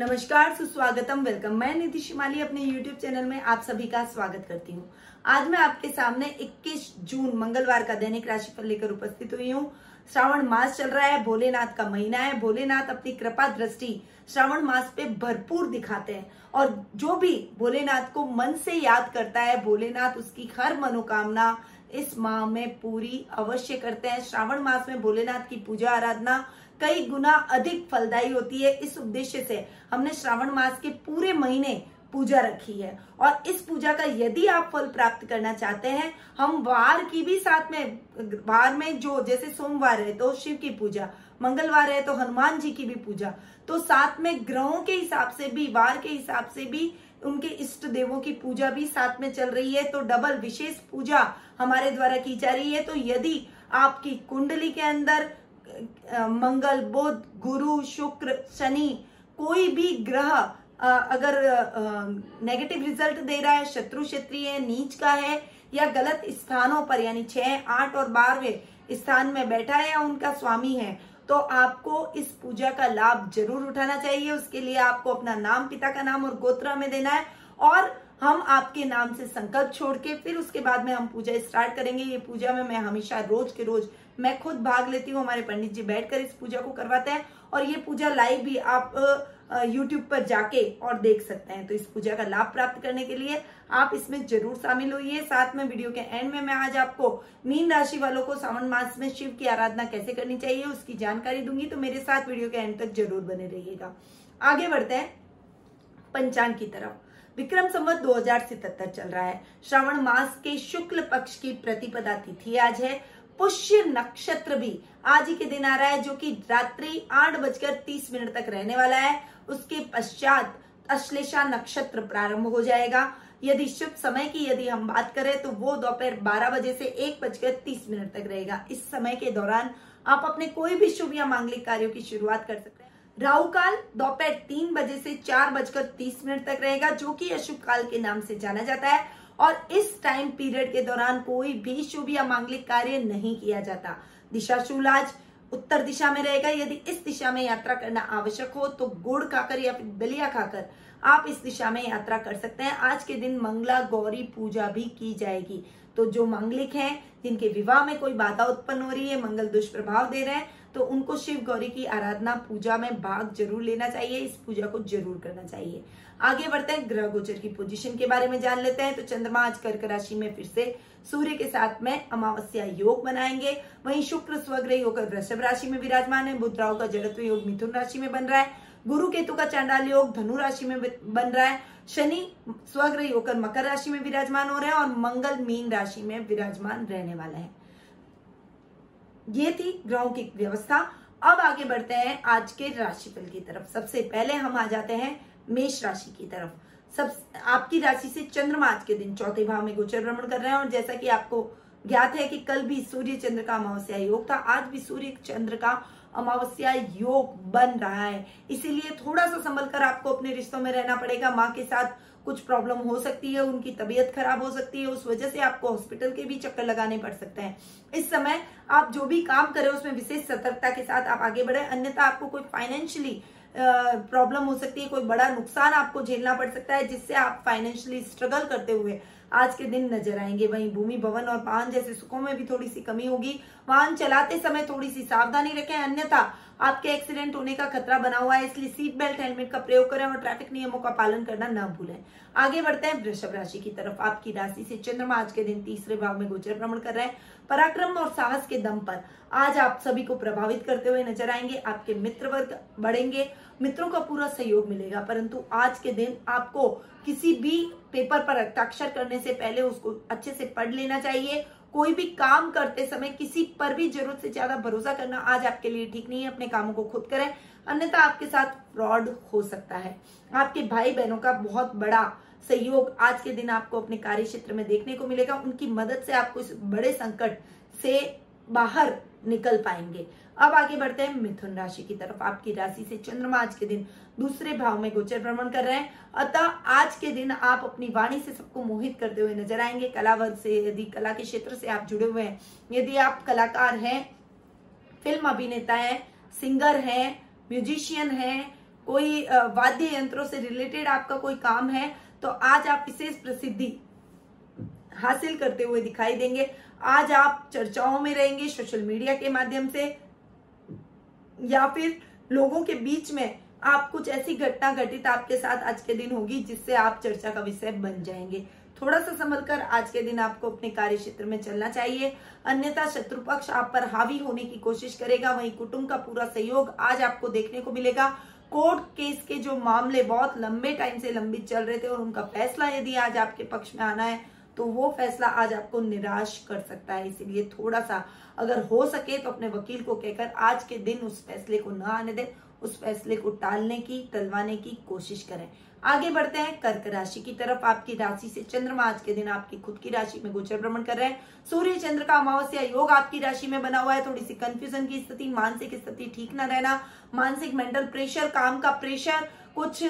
नमस्कार, सुस्वागतम वेलकम मैं निधि शिमाली अपने YouTube चैनल में आप सभी का स्वागत करती हूँ। आज मैं आपके सामने 21 जून, मंगलवार का दैनिक राशिफल लेकर उपस्थित हुई हूँ। श्रावण मास चल रहा है, भोलेनाथ का महीना है। भोलेनाथ अपनी कृपा दृष्टि श्रावण मास पे भरपूर दिखाते हैं। और जो भी भोलेनाथ को मन से याद करता है, भोलेनाथ उसकी हर मनोकामना इस माह में पूरी अवश्य करते हैं। श्रावण मास में भोलेनाथ की पूजा आराधना कई गुना अधिक फलदायी होती है। इस उद्देश्य से हमने श्रावण मास के पूरे महीने पूजा रखी है। और इस पूजा का यदि आप फल प्राप्त करना चाहते हैं, हम वार की भी साथ में, वार में जो जैसे सोमवार है तो शिव की पूजा, मंगलवार है तो हनुमान जी की भी पूजा तो साथ में ग्रहों के हिसाब से भी, वार के हिसाब से भी उनके इष्ट देवों की पूजा भी साथ में चल रही है तो डबल विशेष पूजा हमारे द्वारा की जा रही है। तो यदि आपकी कुंडली के अंदर मंगल, बुध, गुरु, शुक्र, शनि कोई भी ग्रह अगर नेगेटिव रिज़ल्ट दे रहा है, शत्रु क्षेत्रीय नीच का है, या गलत स्थानों पर, यानी छह, आठ और बारहवें स्थान में बैठा है या उनका स्वामी है तो आपको इस पूजा का लाभ ज़रूर उठाना चाहिए। उसके लिए आपको अपना नाम, पिता का नाम और गोत्र में देना है। और हम आपके नाम से संकल्प छोड़ के फिर उसके बाद में हम पूजा स्टार्ट करेंगे। ये पूजा में मैं हमेशा रोज के रोज मैं खुद भाग लेती हूँ। हमारे पंडित जी बैठकर इस पूजा को करवाते हैं। और ये पूजा लाइव भी आप यूट्यूब पर जाके और देख सकते हैं। तो इस पूजा का लाभ प्राप्त करने के लिए आप इसमें ज़रूर शामिल होइए। साथ में वीडियो के एंड में मैं आज आपको मीन राशि वालों को सावन मास में शिव की आराधना कैसे करनी चाहिए उसकी जानकारी दूँगी। तो मेरे साथ वीडियो के एंड तक ज़रूर बने रहिएगा। आगे बढ़ते हैं पंचांग की तरफ़। विक्रम संवत दो चल रहा है। श्रावण मास के शुक्ल पक्ष की प्रतिपदा तिथि आज है। पुष्य नक्षत्र भी आज ही के दिन आ रहा है, जो कि रात्रि आठ बजकर तीस मिनट तक रहने वाला है। उसके पश्चात अश्लेषा नक्षत्र प्रारंभ हो जाएगा। यदि शुभ समय की यदि हम बात करें तो वो दोपहर बारह बजे से एक बजकर तीस मिनट तक रहेगा। इस समय के दौरान आप अपने कोई भी शुभ या मांगलिक कार्यों की शुरुआत कर सकते हैं। राहु काल दोपहर तीन बजे से चार बजकर तीस मिनट तक रहेगा, जो कि अशुभ काल के नाम से जाना जाता है। और इस टाइम पीरियड के दौरान कोई भी शुभ या मांगलिक कार्य नहीं किया जाता। दिशा आज उत्तर दिशा में रहेगा। यदि इस दिशा में यात्रा करना आवश्यक हो तो गुड़ खाकर या फिर दलिया खाकर आप इस दिशा में यात्रा कर सकते हैं। आज के दिन मंगला गौरी पूजा भी की जाएगी। तो जो मांगलिक हैं, जिनके विवाह में कोई बाधा उत्पन्न हो रही है, मंगल दुष्प्रभाव दे रहे हैं तो उनको शिव गौरी की आराधना पूजा में भाग ज़रूर लेना चाहिए, इस पूजा को ज़रूर करना चाहिए। आगे बढ़ते हैं, ग्रह गोचर की पोजीशन के बारे में जान लेते हैं। तो चंद्रमा आज कर्क राशि में फिर से सूर्य के साथ में अमावस्या योग बनाएँगे वहीं शुक्र स्वग्रह होकर वृषभ राशि में विराजमान है। राहु का जड़त्व योग मिथुन राशि में बन रहा है। गुरु केतु का चांडाल योग धनु राशि में बन रहा है। शनि स्वग्रह होकर मकर राशि में विराजमान हो रहे हैं और मंगल मीन राशि में विराजमान रहने वाले हैं। ये थी ग्रहों की व्यवस्था। अब आगे बढ़ते हैं आज के राशिफल की तरफ़। सबसे पहले हम आ जाते हैं मेष राशि की तरफ़। सब, आपकी राशि से चंद्रमा आज के दिन चौथे भाव में गोचर भ्रमण कर रहे हैं और जैसा कि आपको ज्ञात है कि कल भी सूर्य चंद्र का अमावस्या योग था, आज भी सूर्य चंद्र का अमावस्या योग बन रहा है। इसीलिए थोड़ा सा संभल कर आपको अपने रिश्तों में रहना पड़ेगा। माँ के साथ कुछ प्रॉब्लम हो सकती है, उनकी तबीयत खराब हो सकती है, उस वजह से आपको हॉस्पिटल के भी चक्कर लगाने पड़ सकते हैं। इस समय आप जो भी काम करें, उसमें विशेष सतर्कता के साथ आप आगे बढ़े। अन्यथा आपको कोई फाइनेंशियली प्रॉब्लम हो सकती है, कोई बड़ा नुकसान आपको झेलना पड़ सकता है, जिससे आप फाइनेंशियली स्ट्रगल करते हुए आज के दिन नज़र आएँगे। वहीं भूमि, भवन और वाहन जैसे सुखों में भी थोड़ी सी कमी होगी। वाहन चलाते समय थोड़ी सी सावधानी रखें। अन्यथा आपके एक्सीडेंट होने का खतरा बना हुआ है, इसलिए सीट बेल्ट हेलमेट का प्रयोग करें और ट्रैफ़िक नियमों का पालन करना न भूलें। आगे बढ़ते हैं, वृषभ राशि की तरफ़। आपकी राशि से चंद्रमा आज के दिन तीसरे भाव में गोचर भ्रमण कर रहे हैं। पराक्रम और साहस के दम पर आज आप सभी को प्रभावित करते हुए नज़र आएँगे। आपके मित्र वर्ग बढ़ेंगे, मित्रों का पूरा सहयोग मिलेगा, परंतु आज के दिन आपको किसी भी पेपर पर हस्ताक्षर करने से पहले उसको अच्छे से पढ़ लेना चाहिए कोई भी काम करते समय किसी पर भी ज़रूरत से ज़्यादा भरोसा करना आज आपके लिए ठीक नहीं है। अपने कामों को खुद करें, अन्यथा आपके साथ फ्रॉड हो सकता है। आपके भाई बहनों का बहुत बड़ा सहयोग आज के दिन आपको अपने कार्य क्षेत्र में देखने को मिलेगा। उनकी मदद से आपको इस बड़े संकट से बाहर निकल पाएँगे। अब आगे बढ़ते हैं मिथुन राशि की तरफ़। आपकी राशि से चंद्रमा आज के दिन दूसरे भाव में गोचर भ्रमण कर रहे हैं। अतः आज के दिन आप अपनी वाणी से सबको मोहित करते हुए नज़र आएँगे। कला वर्ग से, यदि कला के क्षेत्र से आप जुड़े हुए हैं, यदि आप कलाकार हैं, फ़िल्म अभिनेता हैं, सिंगर हैं, म्यूजिशियन हैं, कोई वाद्य यंत्रों से रिलेटेड आपका कोई काम है तो आज आप विशेष प्रसिद्धि हासिल करते हुए दिखाई देंगे। आज आप चर्चाओं में रहेंगे सोशल मीडिया के माध्यम से, या फिर लोगों के बीच में आप कुछ ऐसी घटना घटित आपके साथ आज के दिन होगी जिससे आप चर्चा का विषय बन जाएँगे। थोड़ा सा संभल कर आज के दिन आपको अपने कार्य क्षेत्र में चलना चाहिए। अन्यथा शत्रु पक्ष आप पर हावी होने की कोशिश करेगा। वहीं कुटुंब का पूरा सहयोग आज आपको देखने को मिलेगा। कोर्ट केस के जो मामले बहुत लंबे टाइम से लंबित चल रहे थे और उनका फैसला यदि आज आपके पक्ष में आना है तो वो फैसला आज आपको निराश कर सकता है, इसीलिए थोड़ा सा अगर हो सके तो अपने वकील को कहकर आज के दिन उस फैसले को न आने दें, उस फैसले को टालने की, टलवाने की कोशिश करें। आगे बढ़ते हैं, कर्क राशि की तरफ़। आपकी राशि से चंद्रमा आज के दिन आपकी खुद की राशि में गोचर भ्रमण कर रहे हैं। सूर्य, चंद्र का अमावस्या योग आपकी राशि में बना हुआ है। थोड़ी सी कंफ्यूजन की स्थिति, मानसिक स्थिति ठीक न रहना, मानसिक मेंटल प्रेशर काम का प्रेशर कुछ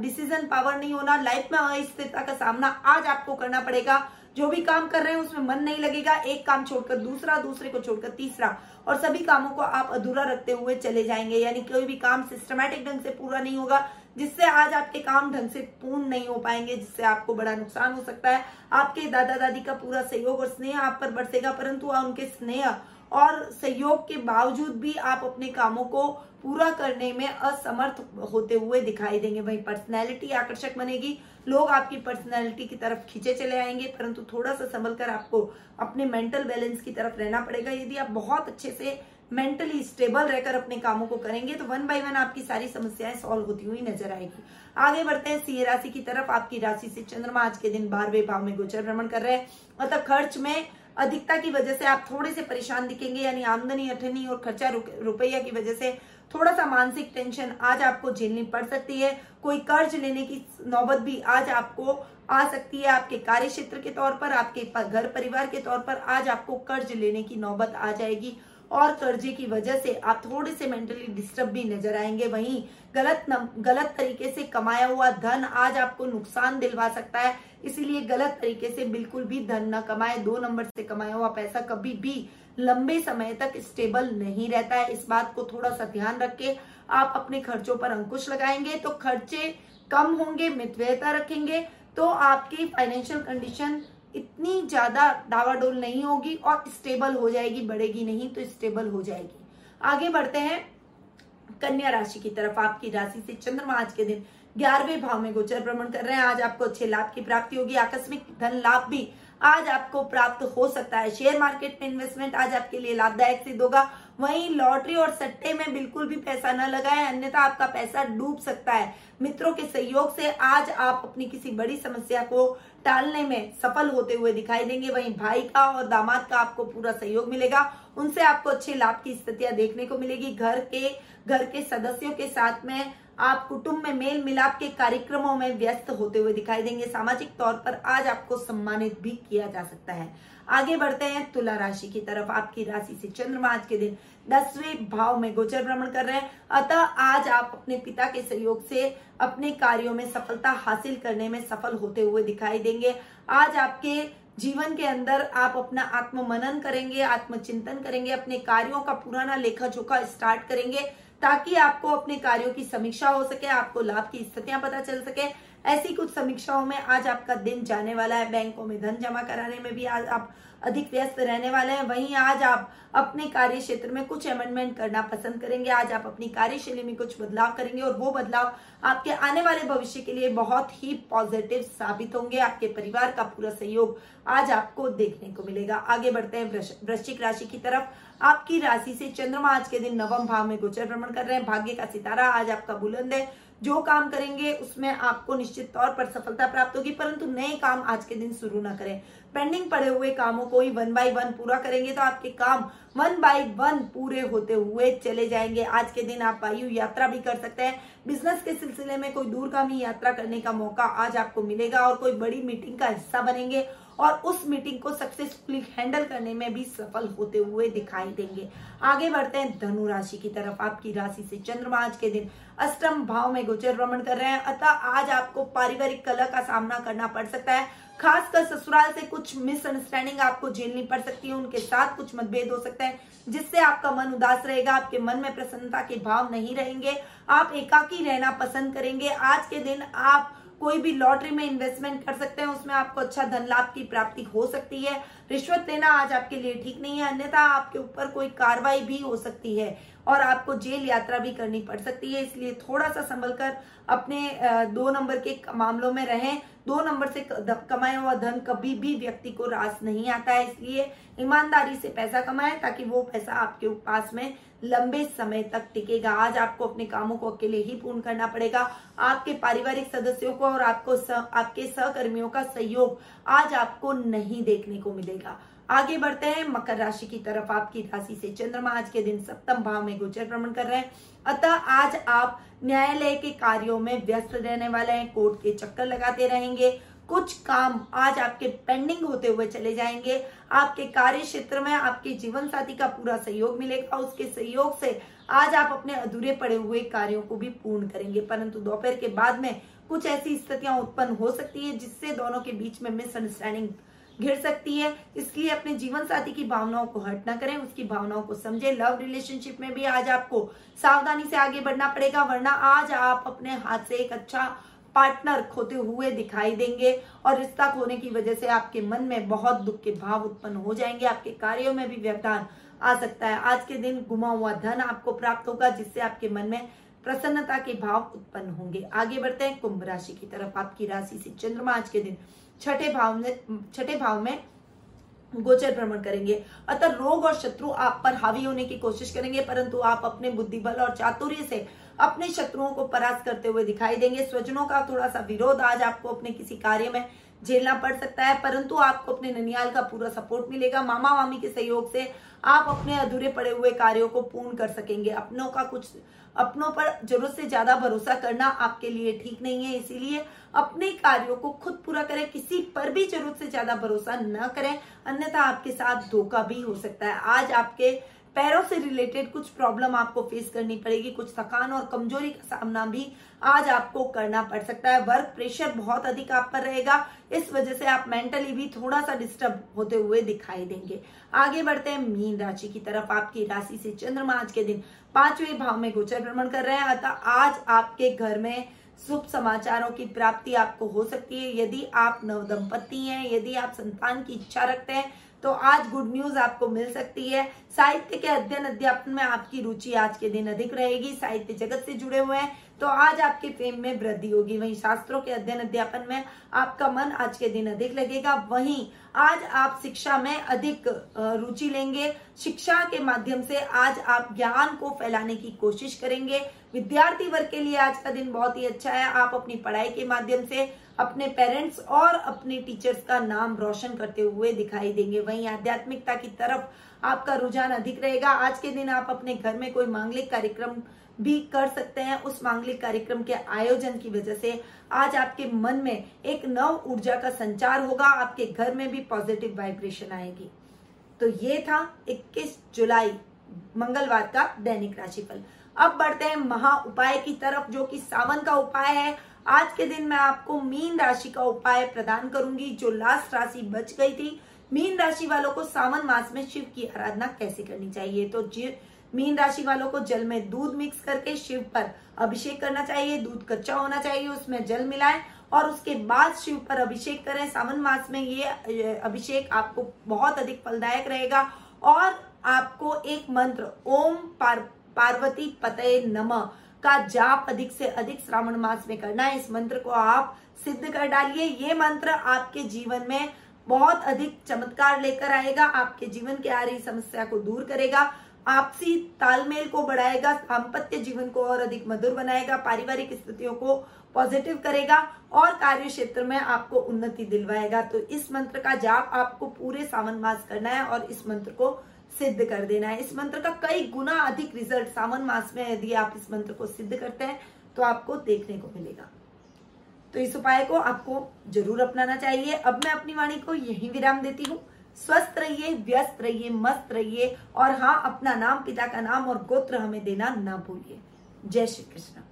डिसीज़न पावर नहीं होना लाइफ में अस्थिरता का सामना आज आपको करना पड़ेगा। जो भी काम कर रहे हैं, उसमें मन नहीं लगेगा। एक काम छोड़कर दूसरा, दूसरे को छोड़कर तीसरा। और सभी कामों को आप अधूरा रखते हुए चले जाएँगे। यानी कोई भी काम सिस्टमेटिक ढंग से पूरा नहीं होगा, जिससे आज आपके काम ढंग से पूर्ण नहीं हो पाएँगे, जिससे आपको बड़ा नुकसान हो सकता है। आपके दादा दादी का पूरा सहयोग और स्नेह आप पर बरसेगा, परंतु उनके स्नेह और सहयोग के बावजूद भी आप अपने कामों को पूरा करने में असमर्थ होते हुए दिखाई देंगे। वही पर्सनैलिटी आकर्षक बनेगी। लोग आपकी पर्सनैलिटी की तरफ़ खींचे चले आएँगे, परंतु थोड़ा सा संभल कर आपको अपने मेंटल बैलेंस की तरफ़ रहना पड़ेगा। यदि आप बहुत अच्छे से मेंटली स्टेबल रहकर अपने कामों को करेंगे तो वन बाय वन आपकी सारी समस्याएँ सॉल्व होती हुई नज़र आएगी। आगे बढ़ते हैं। सी राशि की तरफ़ आपकी राशि से चंद्रमा आज के दिन बारहवें भाव में गोचर भ्रमण कर रहे हैं। मतलब खर्च में अधिकता की वजह से आप थोड़े से परेशान दिखेंगे, यानी आमदनी अठनी और खर्चा रुपया की वजह से थोड़ा सा मानसिक टेंशन आज आपको झेलनी पड़ सकती है। कोई कर्ज लेने की नौबत भी आज आपको आ सकती है। आपके कार्य क्षेत्र के तौर पर, आपके घर परिवार के तौर पर आज आपको कर्ज लेने की नौबत आ जाएगी। और कर्जे की वजह से आप थोड़े से मेंटली डिस्टर्ब भी नज़र आएँगे। वहीं गलत गलत तरीके से कमाया हुआ धन आज आपको नुकसान दिलवा सकता है। इसीलिए गलत तरीके से बिल्कुल भी धन न कमाए। दो नंबर से कमाया हुआ पैसा कभी भी लंबे समय तक स्टेबल नहीं रहता है। इस बात को थोड़ा सा ध्यान रख के आप अपने खर्चों पर अंकुश लगाएँगे तो खर्चे कम होंगे, मितव्ययता रखेंगे तो आपकी फाइनेंशियल कंडीशन इतनी ज़्यादा डावाडोल नहीं होगी और स्टेबल हो जाएगी, बढ़ेगी नहीं तो स्टेबल हो जाएगी। आगे बढ़ते हैं। कन्या राशि की तरफ़, आपकी राशि से चंद्रमा आज के दिन ग्यारहवें भाव में गोचर भ्रमण कर रहे हैं। आज आपको अच्छे लाभ की प्राप्ति होगी, आकस्मिक धन लाभ भी आज आपको प्राप्त हो सकता है। शेयर मार्केट में इन्वेस्टमेंट आज आपके लिए लाभदायक सिद्ध होगा। वहीं लॉटरी और सट्टे में बिल्कुल भी पैसा न लगाएँ, अन्यथा आपका पैसा डूब सकता है। मित्रों के सहयोग से आज आप अपनी किसी बड़ी समस्या को टालने में सफल होते हुए दिखाई देंगे। वहीं भाई का और दामाद का आपको पूरा सहयोग मिलेगा। उनसे आपको अच्छे लाभ की स्थितियाँ देखने को मिलेगी। घर के घर के सदस्यों के साथ में आप कुटुंब में मेल मिलाप के कार्यक्रमों में व्यस्त होते हुए दिखाई देंगे। सामाजिक तौर पर आज आपको सम्मानित भी किया जा सकता है। आगे बढ़ते हैं तुला राशि की तरफ़। आपकी राशि से चंद्रमा आज के दिन दसवें भाव में गोचर भ्रमण कर रहे हैं। अतः आज आप अपने पिता के सहयोग से अपने कार्यों में सफलता हासिल करने में सफल होते हुए दिखाई देंगे। आज आपके जीवन के अंदर आप अपना आत्म मनन करेंगे, आत्मचिंतन करेंगे, अपने कार्यों का पुराना लेखा जोखा स्टार्ट करेंगे। ताकि आपको अपने कार्यों की समीक्षा हो सके, आपको लाभ की स्थितियाँ पता चल सके। ऐसी कुछ समीक्षाओं में आज आपका दिन जाने वाला है। बैंकों में धन जमा कराने में भी आज आप अधिक व्यस्त रहने वाले हैं। वहीं आज आप अपने कार्य क्षेत्र में कुछ अमेंडमेंट करना पसंद करेंगे। आज आप अपनी कार्यशैली में कुछ बदलाव करेंगे और वो बदलाव आपके आने वाले भविष्य के लिए बहुत ही पॉजिटिव साबित होंगे। आपके परिवार का पूरा सहयोग आज आपको देखने को मिलेगा। आगे बढ़ते हैं वृश्चिक राशि की तरफ़। आपकी राशि से चंद्रमा आज के दिन नवम भाव में गोचर भ्रमण कर रहे हैं। भाग्य का सितारा आज आपका बुलंद है। जो काम करेंगे, उसमें आपको निश्चित तौर पर सफलता प्राप्त होगी, परंतु नए काम आज के दिन शुरू ना करें। पेंडिंग पड़े हुए कामों को ही वन बाय वन पूरा करेंगे तो आपके काम वन बाय वन पूरे होते हुए चले जाएँगे। आज के दिन आप वायु यात्रा भी कर सकते हैं। बिज़नेस के सिलसिले में कोई दूर दूरगामी यात्रा करने का मौका आज आपको मिलेगा और कोई बड़ी मीटिंग का हिस्सा बनेंगे। और उस मीटिंग को सक्सेसफुली हैंडल करने में भी सफल होते हुए दिखाई देंगे। आगे बढ़ते हैं धनु राशि की तरफ़। आपकी राशि से चंद्रमा आज के दिन अष्टम भाव में गोचर भ्रमण कर रहे हैं। अतः आज आपको पारिवारिक कला का सामना करना पड़ सकता है। खासकर ससुराल से कुछ मिसअंडरस्टैंडिंग आपको झेलनी पड़ सकती है। उनके साथ कुछ मतभेद हो सकता है, जिससे आपका मन उदास रहेगा। आपके मन में प्रसन्नता के भाव नहीं रहेंगे। आप एकाकी रहना पसंद करेंगे। आज के दिन आप कोई भी लॉटरी में इन्वेस्टमेंट कर सकते हैं, उसमें आपको अच्छा धन लाभ की प्राप्ति हो सकती है। रिश्वत लेना आज आपके लिए ठीक नहीं है, अन्यथा आपके ऊपर कोई कार्रवाई भी हो सकती है और आपको जेल यात्रा भी करनी पड़ सकती है। इसलिए थोड़ा सा संभल कर अपने दो नंबर के मामलों में रहें। दो नंबर से कमाया हुआ धन कभी भी व्यक्ति को रास नहीं आता है। इसलिए ईमानदारी से पैसा कमाएँ ताकि वो पैसा आपके पास में लंबे समय तक टिकेगा। आज आपको अपने कामों को अकेले ही पूर्ण करना पड़ेगा। आपके पारिवारिक सदस्यों को और आपको स, आपके सहकर्मियों का सहयोग आज आपको नहीं देखने को मिलेगा। आगे बढ़ते हैं। मकर राशि की तरफ़ आपकी राशि से चंद्रमा आज के दिन सप्तम भाव में गोचर भ्रमण कर रहे हैं। अतः आज आप न्यायालय के कार्यों में व्यस्त रहने वाले हैं। कोर्ट के चक्कर लगाते रहेंगे। कुछ काम आज आपके पेंडिंग होते हुए चले जाएँगे। आपके कार्य क्षेत्र में आपके जीवन साथी का पूरा सहयोग मिलेगा। उसके सहयोग से आज आप अपने अधूरे पड़े हुए कार्यों को भी पूर्ण करेंगे। परंतु दोपहर के बाद में कुछ ऐसी स्थितियाँ उत्पन्न हो सकती है जिससे दोनों के बीच में मिसअंडरस्टैंडिंग घिर सकती है। इसलिए अपने जीवन साथी की भावनाओं को हट ना करें। उसकी भावनाओं को समझे। लव रिलेशनशिप में भी आज आपको सावधानी से आगे बढ़ना पड़ेगा, वरना आज आप अपने हाथ से एक अच्छा पार्टनर खोते हुए दिखाई देंगे और रिश्ता खोने की वजह से आपके मन में बहुत दुख के भाव उत्पन्न हो जाएँगे, आपके कार्यों में भी व्यवधान आ सकता है। आज के दिन गुमा हुआ धन आपको प्राप्त होगा, जिससे आपके मन में प्रसन्नता के भाव उत्पन्न होंगे। आगे बढ़ते हैं, कुंभ राशि की तरफ़। आपकी राशि से चंद्रमा आज के दिन छठे भाव में, छठे भाव में गोचर भ्रमण करेंगे। अतः रोग और शत्रु आप पर हावी होने की कोशिश करेंगे, परंतु आप अपने बुद्धिबल और चातुर्य से अपने शत्रुओं को परास्त करते हुए दिखाई देंगे। स्वजनों का थोड़ा सा विरोध आज आपको अपने किसी कार्य में झेलना पड़ सकता है, परंतु आपको अपने ननियाल का पूरा सपोर्ट मिलेगा। मामा मामी के सहयोग से आप अपने अधूरे पड़े हुए कार्यों को पूर्ण कर सकेंगे। अपनों का कुछ, अपनों पर ज़रूरत से ज़्यादा भरोसा करना आपके लिए ठीक नहीं है, इसीलिए अपने कार्यों को खुद पूरा करें। किसी पर भी ज़रूरत से ज़्यादा भरोसा न करें। अन्यथा आपके साथ धोखा भी हो सकता है। आज आपके पैरों से रिलेटेड कुछ प्रॉब्लम आपको फेस करनी पड़ेगी, कुछ थकान और कमज़ोरी का सामना भी आज आपको करना पड़ सकता है। वर्क प्रेशर बहुत अधिक आप पर रहेगा, इस वजह से आप मेंटली भी थोड़ा सा डिस्टर्ब होते हुए दिखाई देंगे। आगे बढ़ते हैं, मीन राशि की तरफ़। आपकी राशि से चंद्रमा आज के दिन पाँचवें भाव में गोचर भ्रमण कर रहे हैं, अतः आज आपके घर में शुभ समाचारों की प्राप्ति आपको हो सकती है। यदि आप नव नवदंपति हैं, यदि आप संतान की इच्छा रखते हैं तो आज गुड न्यूज़ आपको मिल सकती है। साहित्य के अध्ययन अध्यापन में आपकी रुचि आज के दिन अधिक रहेगी। साहित्य जगत से जुड़े हुए हैं। तो आज आपके फेम में वृद्धि होगी। वहीं शास्त्रों के अध्ययन अध्यापन में आपका मन आज के दिन अधिक लगेगा। वहीं आज आप शिक्षा में अधिक रुचि लेंगे। शिक्षा के माध्यम से आज आप ज्ञान को फैलाने की कोशिश करेंगे। विद्यार्थी वर्ग के लिए आज का दिन बहुत ही अच्छा है। आप अपनी पढ़ाई के माध्यम से अपने पेरेंट्स और अपने टीचर्स का नाम रोशन करते हुए दिखाई देंगे। वहीं आध्यात्मिकता की तरफ़ आपका रुझान अधिक रहेगा। आज के दिन आप अपने घर में कोई मांगलिक कार्यक्रम भी कर सकते हैं। उस मांगलिक कार्यक्रम के आयोजन की वजह से आज आपके मन में एक नव ऊर्जा का संचार होगा। आपके घर में भी पॉजिटिव वाइब्रेशन आएगी। तो ये था 21 जुलाई, मंगलवार का दैनिक राशिफल। अब बढ़ते हैं महा उपाय की तरफ़, जो कि सावन का उपाय है। आज के दिन मैं आपको मीन राशि का उपाय प्रदान करूँगी जो लास्ट राशि बच गई थी। मीन राशि वालों को सावन मास में शिव की आराधना कैसे करनी चाहिए? तो मीन राशि वालों को जल में दूध मिक्स करके शिव पर अभिषेक करना चाहिए। दूध कच्चा होना चाहिए उसमें जल मिलाएँ और उसके बाद शिव पर अभिषेक करें। सावन मास में ये अभिषेक आपको बहुत अधिक फलदायक रहेगा। और आपको एक मंत्र ओम पार, पार्वती पतय नम का जाप अधिक से अधिक श्रावण मास में करना है। इस मंत्र को आप सिद्ध कर डालिए। ये मंत्र आपके जीवन में बहुत अधिक चमत्कार लेकर आएगा। आपके जीवन की आ रही समस्या को दूर करेगा। आपसी तालमेल को बढ़ाएगा। दाम्पत्य जीवन को और अधिक मधुर बनाएगा। पारिवारिक स्थितियों को पॉजिटिव करेगा और कार्य क्षेत्र में आपको उन्नति दिलवाएगा। तो इस मंत्र का जाप आपको पूरे सावन मास करना है और इस मंत्र को सिद्ध कर देना है। इस मंत्र का कई गुना अधिक रिज़ल्ट सावन मास में यदि आप इस मंत्र को सिद्ध करते हैं तो आपको देखने को मिलेगा। तो इस उपाय को आपको ज़रूर अपनाना चाहिए। अब मैं अपनी वाणी को यही विराम देती हूँ। स्वस्थ रहिए, व्यस्त रहिए, मस्त रहिए और हाँ अपना नाम, पिता का नाम और गोत्र हमें देना ना भूलिए। जय श्री कृष्ण।